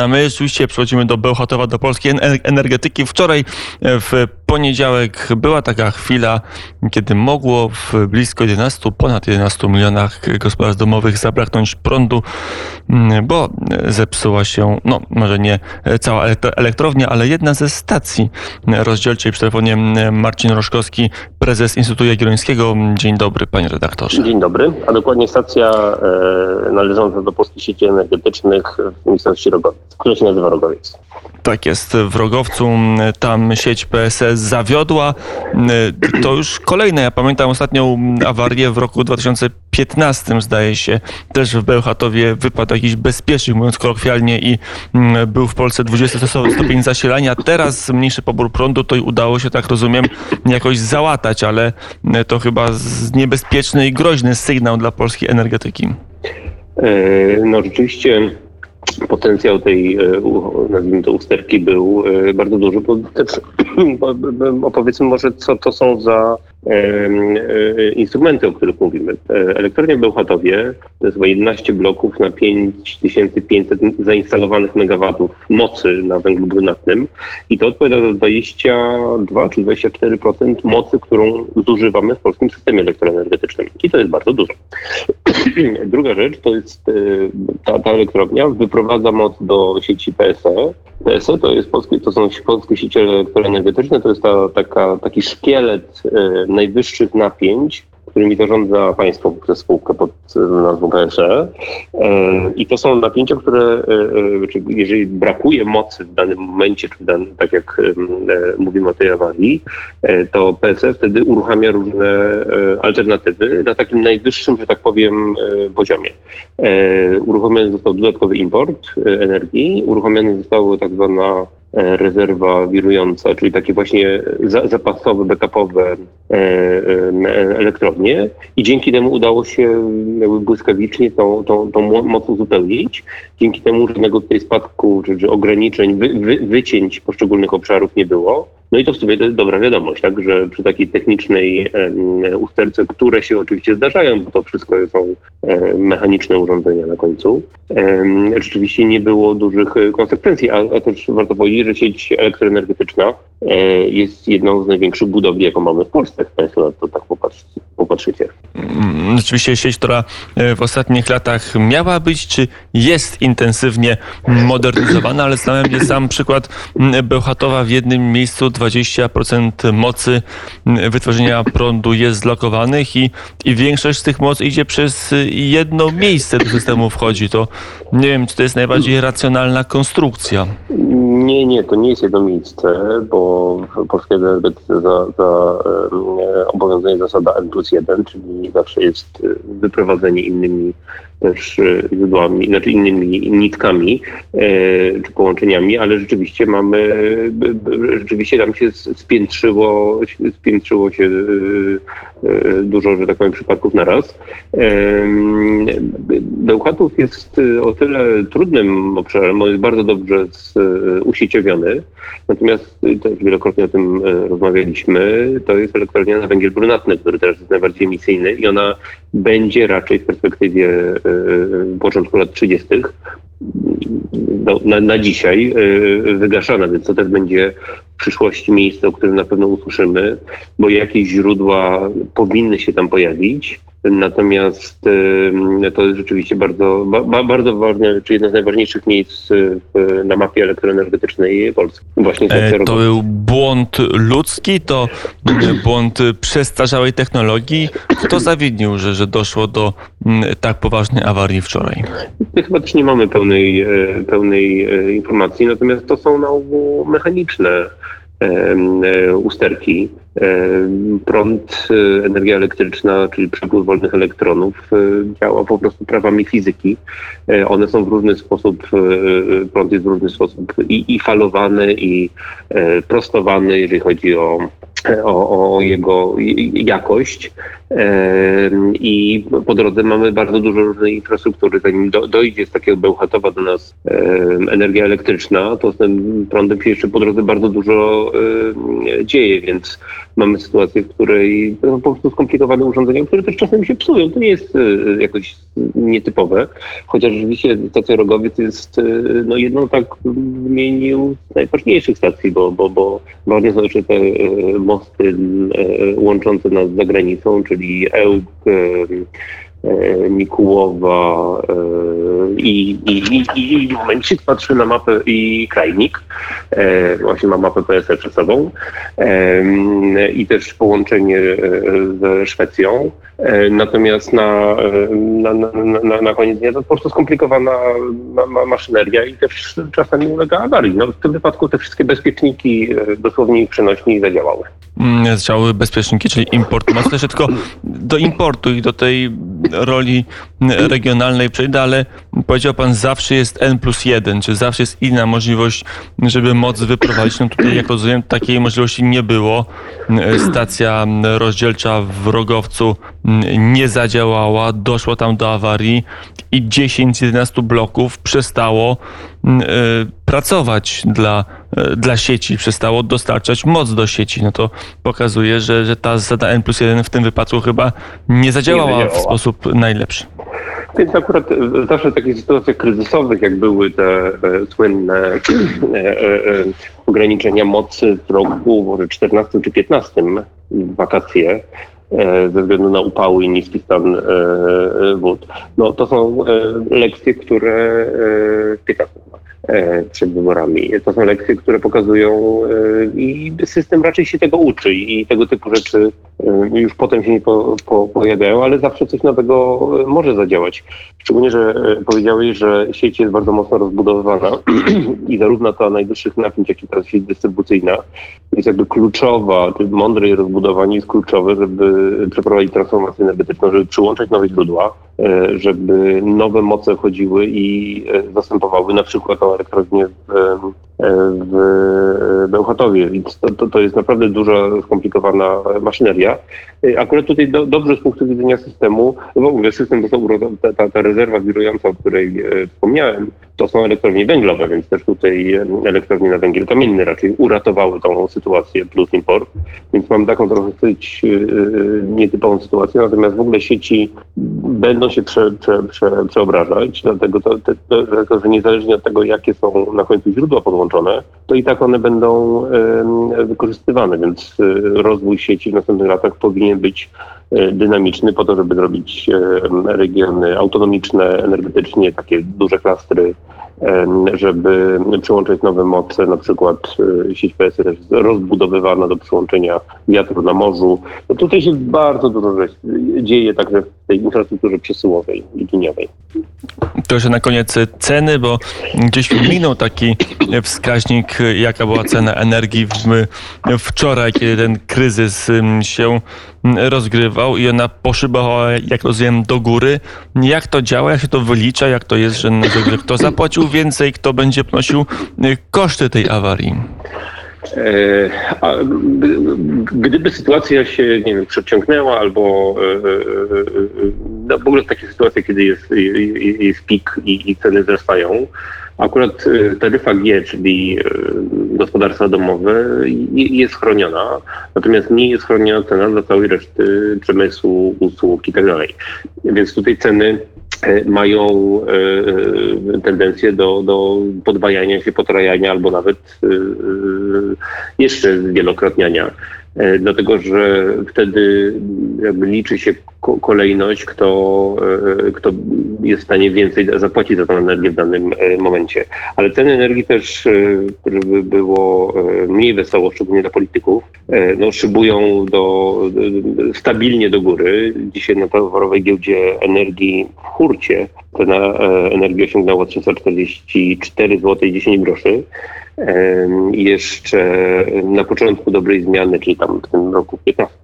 A my rzeczywiście przechodzimy do Bełchatowa, do polskiej energetyki. Wczoraj w poniedziałek była taka chwila, kiedy mogło w blisko 11, ponad 11 milionach gospodarstw domowych zabraknąć prądu, bo zepsuła się, no może nie cała elektrownia, ale jedna ze stacji rozdzielczej przy telefonie Marcin Roszkowski, prezes Instytutu Jagiellońskiego. Dzień dobry, panie redaktorze. Dzień dobry, a dokładnie stacja e, należąca do Polskiej Sieci Energetycznych w miejscowości Rogowiec, która się nazywa Rogowiec. Tak jest, w Rogowcu tam sieć PSS zawiodła. To już kolejne, ja pamiętam ostatnią awarię w roku 2015 zdaje się. Też w Bełchatowie wypadł jakiś bezpiecznik, mówiąc kolokwialnie i był w Polsce 20 stopień zasilania. Teraz mniejszy pobór prądu to udało się, tak rozumiem, jakoś załatać, ale to chyba niebezpieczny i groźny sygnał dla polskiej energetyki. E, no rzeczywiście potencjał tej, e, nazwijmy to, usterki był e, bardzo duży. Bo też opowiedzmy może, co to są za instrumenty, o których mówimy. E, elektrownia w Bełchatowie to jest chyba 11 bloków na 5500 zainstalowanych megawatów mocy na węglu brunatnym i to odpowiada za 22 czy 24% mocy, którą zużywamy w polskim systemie elektroenergetycznym. I to jest bardzo dużo. Druga rzecz to jest e, ta, ta elektrownia wyprowadza moc do sieci PSE. PSE to, jest polskie, to są polskie sieci elektroenergetyczne, to jest ta, taka, taki szkielet najwyższych napięć, którymi zarządza państwo przez spółkę pod nazwą PSE. I to są napięcia, które, e, e, jeżeli brakuje mocy w danym momencie, czy danym, tak jak e, mówimy o tej awarii, to PSE wtedy uruchamia różne alternatywy na takim najwyższym, że tak powiem, poziomie. Uruchomiony został dodatkowy import energii, uruchomiony została tak zwana E, rezerwa wirująca, czyli takie właśnie zapasowe, backupowe e, e, elektrownie i dzięki temu udało się błyskawicznie tą, tą, tą moc uzupełnić. Dzięki temu żadnego tutaj spadku czy, czy ograniczeń, wy, wy, wycięć poszczególnych obszarów nie było. No i to w sumie to jest dobra wiadomość, tak, że przy takiej technicznej usterce, które się oczywiście zdarzają, bo to wszystko są mechaniczne urządzenia na końcu, rzeczywiście nie było dużych konsekwencji, a, też warto powiedzieć, że sieć elektroenergetyczna e, jest jedną z największych budowli, jaką mamy w Polsce, jak Państwo na to tak popatrzycie. Mm, rzeczywiście sieć, która e, w ostatnich latach miała być, czy jest intensywnie modernizowana, ale znałem sam przykład Bełchatowa w jednym miejscu 20% mocy wytworzenia prądu jest zlokowanych i, i większość z tych mocy idzie przez jedno miejsce do systemu wchodzi. To nie wiem, czy to jest najbardziej racjonalna konstrukcja. Nie, nie, to nie jest jedno miejsce, bo w polskiej energetyce za, za obowiązuje zasada N plus 1, czyli zawsze jest e, wyprowadzenie innymi też e, źródłami, znaczy innymi nitkami e, czy połączeniami, ale rzeczywiście mamy, rzeczywiście tam się spiętrzyło, spiętrzyło się dużo, że tak powiem, przypadków na raz. Bełchatów jest o tyle trudnym obszarem, bo jest bardzo dobrze usieciowiony, natomiast też wielokrotnie o tym rozmawialiśmy, to jest elektrownia na węgiel brunatny, który teraz jest najbardziej emisyjny i ona będzie raczej w perspektywie początku lat 30. No, na, na dzisiaj wygaszana, więc to też będzie przyszłości miejsce, o którym na pewno usłyszymy, bo jakieś źródła powinny się tam pojawić. Natomiast to jest rzeczywiście bardzo, bardzo ważne, czy jedno z najważniejszych miejsc na mapie elektroenergetycznej Polski. Właśnie e, to był błąd ludzki, to błąd przestarzałej technologii. Kto zawinił, że, że doszło do tak poważnej awarii wczoraj? Chyba też nie mamy pełnej, e, pełnej e, informacji, natomiast to są na ogół mechaniczne usterki. Prąd, e, energia elektryczna, czyli przepływ wolnych elektronów e, działa po prostu prawami fizyki. E, one są w różny sposób, prąd jest w różny sposób i, i falowany, i prostowany, jeżeli chodzi o o, o, jego jakość i po drodze mamy bardzo dużo różnej infrastruktury. Zanim do, dojdzie z takiego Bełchatowa do nas energia elektryczna, to z tym prądem się jeszcze po drodze bardzo dużo dzieje, więc mamy sytuację, w której są po prostu skomplikowane urządzenia, które też czasem się psują. To nie jest e, jakoś nietypowe, chociaż rzeczywiście stacja Rogowiec jest no, jedną tak wymienił z najważniejszych stacji, bo, bo, bo ważne są jeszcze te mosty łączące nas z zagranicą, czyli Ełk, E, Mikułowa e, i, i, i, i momencik patrzy na mapę i krajnik, e, właśnie ma mapę PSE przed sobą i też połączenie ze Szwecją. Natomiast na, na, na, na koniec dnia to po prostu skomplikowana ma, ma maszyneria i też czasami ulega awarii. No, w tym wypadku te wszystkie bezpieczniki dosłownie i przenośni zadziałały. Mm, zadziałały bezpieczniki, czyli import. Może też tylko do importu i do tej roli regionalnej przejdę, ale powiedział pan, zawsze jest N plus 1, czy zawsze jest inna możliwość, żeby moc wyprowadzić. No tutaj, jak rozumiem, takiej możliwości nie było. Stacja rozdzielcza w Rogowcu nie zadziałała, doszło tam do awarii i 10-11 bloków przestało pracować dla, dla sieci, przestało dostarczać moc do sieci. No to pokazuje, że, że ta zasada N plus 1 w tym wypadku chyba nie zadziałała, nie w sposób najlepszy. Więc akurat e, zawsze w takich sytuacjach kryzysowych, jak były te e, słynne e, e, ograniczenia mocy w roku może 14 czy 15 w wakacje, e, ze względu na upały i niski stan e, wód. No to są lekcje, które 15 E, przed wyborami. To są lekcje, które pokazują e, i system raczej się tego uczy i tego typu rzeczy e, już potem się nie po, po, pojawiają, ale zawsze coś nowego może zadziałać. Szczególnie, że powiedziałeś, że sieć jest bardzo mocno rozbudowywana i zarówno ta najwyższych napięć, jak i ta sieć dystrybucyjna jest jakby kluczowa, czy mądre jej rozbudowanie jest kluczowe, żeby przeprowadzić transformację energetyczną, żeby przyłączać nowe źródła, żeby nowe moce chodziły i zastępowały na przykład tą elektrownię w, w Bełchatowie, więc to, to, to, jest naprawdę duża, skomplikowana maszyneria. Akurat tutaj do, dobrze z punktu widzenia systemu, no w ogóle system został ta, ta, ta rezerwa wirująca, o której e, wspomniałem, to są elektrownie węglowe, więc też tutaj elektrownie na węgiel kamienny raczej uratowały tą sytuację plus import, więc mam taką trochę dosyć e, nietypową sytuację, natomiast w ogóle sieci będą się prze, prze, prze, przeobrażać, dlatego, to, to, to, że niezależnie od tego, jakie są na końcu źródła podłączone, to i tak one będą wykorzystywane, więc e, rozwój sieci w następnych latach powinien być e, dynamiczny po to, żeby zrobić regiony autonomiczne energetycznie, takie duże klastry żeby przyłączyć nowe moce, na przykład e, sieć PS też rozbudowywana do przyłączenia wiatru na morzu. No tutaj się bardzo dużo dzieje także w tej infrastrukturze przesyłowej liniowej. To jeszcze na koniec ceny, bo gdzieś minął taki wskaźnik, jaka była cena energii wczoraj, kiedy ten kryzys się rozgrywał i ona poszybowała, jak rozumiem, do góry. Jak to działa, jak się to wylicza, jak to jest, że, kto zapłacił więcej, kto będzie ponosił koszty tej awarii? E, gdyby sytuacja się, nie wiem, przeciągnęła albo e, e, no w ogóle takie sytuacje, kiedy jest, jest pik i, i ceny wzrastają, akurat taryfa G, czyli gospodarstwa domowe jest chroniona, natomiast nie jest chroniona cena dla całej reszty przemysłu, usług i tak dalej. Więc tutaj ceny E, mają e, e, tendencję do, do podwajania się, potrajania albo nawet jeszcze wielokrotniania. Dlatego, że wtedy jakby liczy się kolejność, kto, kto jest w stanie więcej zapłacić za tę energię w danym momencie. Ale ceny energii też, żeby było mniej wesoło, szczególnie dla polityków, no, szybują do, stabilnie do góry. Dzisiaj na towarowej giełdzie energii w hurcie cena e, energii osiągnęła 344 zł 10 groszy. Jeszcze na początku dobrej zmiany, czyli tam w tym roku 15,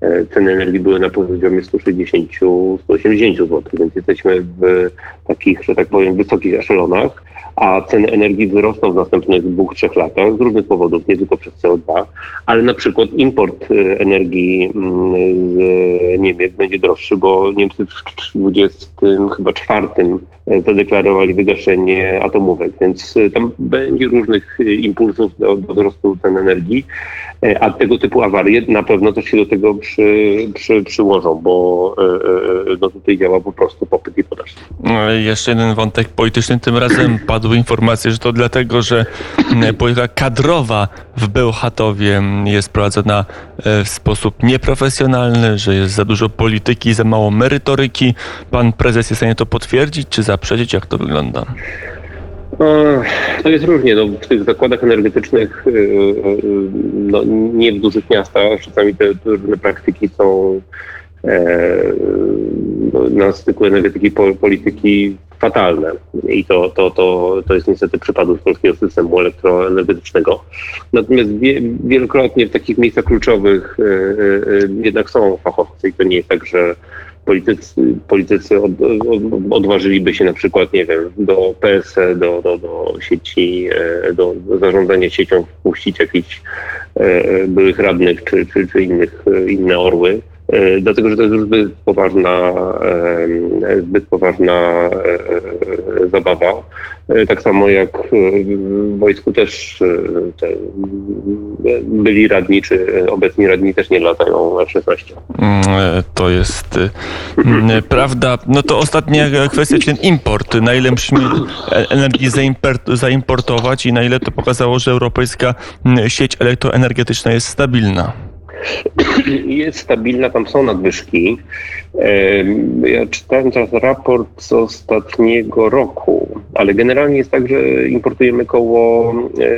e, ceny energii były na poziomie 160-180 zł, więc jesteśmy w takich, że tak powiem, wysokich eszelonach. a ceny energii wzrosną w następnych dwóch, trzech latach z różnych powodów, nie tylko przez CO2, ale na przykład import y, energii mm, z Niemiec będzie droższy, bo Niemcy w 20 chyba czwartym y, zadeklarowali wygaszenie atomówek, więc tam będzie różnych impulsów do, do wzrostu cen energii, a tego typu awarie na pewno też się do tego przy, przy, przyłożą, bo no tutaj działa po prostu popyt i podaż. No, jeszcze jeden wątek polityczny. Tym razem padły informacje, że to dlatego, że polityka kadrowa w Bełchatowie jest prowadzona e, w sposób nieprofesjonalny, że jest za dużo polityki, za mało merytoryki. Pan prezes jest w stanie to potwierdzić czy zaprzeczyć? Jak to wygląda? To jest różnie. No, w tych zakładach energetycznych, y, y, y, no, nie w dużych miastach, czasami te różne praktyki są e, no, na styku energetyki polityki fatalne. I to, to, to, to jest niestety przypadek polskiego systemu elektroenergetycznego. Natomiast wie, wielokrotnie w takich miejscach kluczowych jednak są fachowcy i to nie jest tak, że politycy, politycy od, od, odważyliby się na przykład, nie wiem, do PSE, do, do, do sieci, do zarządzania siecią wpuścić jakichś byłych radnych czy, czy, czy innych, inne orły. E, dlatego że to jest już zbyt poważna, zbyt poważna e, e, zabawa. Tak samo jak w wojsku też byli radni, czy obecni radni też nie latają F-16. Mm, to jest mm, prawda. No to ostatnia kwestia, ten import. Na ile musimy energii zaimportować i na ile to pokazało, że europejska sieć elektroenergetyczna jest stabilna? Jest stabilna, tam są nadwyżki. Ja czytałem teraz raport z ostatniego roku, ale generalnie jest tak, że importujemy około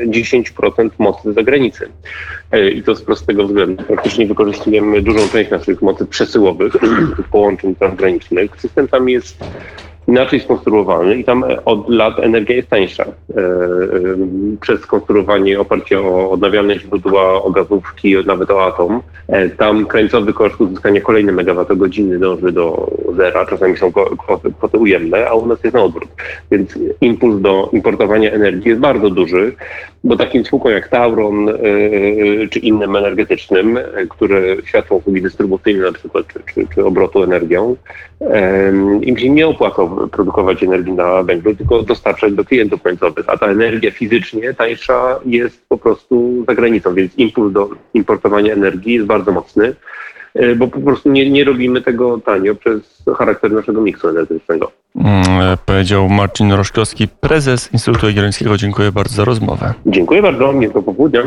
10% e, mocy z zagranicy. E, I to z prostego względu. Praktycznie wykorzystujemy dużą część naszych mocy przesyłowych, połączeń transgranicznych. System tam jest inaczej skonstruowany i tam od lat energia jest tańsza. E, e, przez skonstruowanie oparcie o odnawialne źródła, o gazówki, nawet o atom, e, tam krańcowy koszt uzyskania kolejnej megawattogodziny dąży do zera, czasami są kwoty, kwoty ujemne, a u nas jest na odwrót. Więc impuls do importowania energii jest bardzo duży, bo takim spółkom jak Tauron czy innym energetycznym, które świadczą usługi dystrybucyjne na przykład, czy, czy, czy obrotu energią, im się nie opłaca produkować energii na węglu, tylko dostarczać do klientów końcowych, a ta energia fizycznie tańsza jest po prostu za granicą, więc impuls do importowania energii jest bardzo mocny, e, bo po prostu nie, nie robimy tego tanio przez charakter naszego miksu energetycznego. Mm, powiedział Marcin Roszkowski, prezes Instytutu Jagiellońskiego. Dziękuję bardzo za rozmowę. Dziękuję bardzo, miłego popołudnia.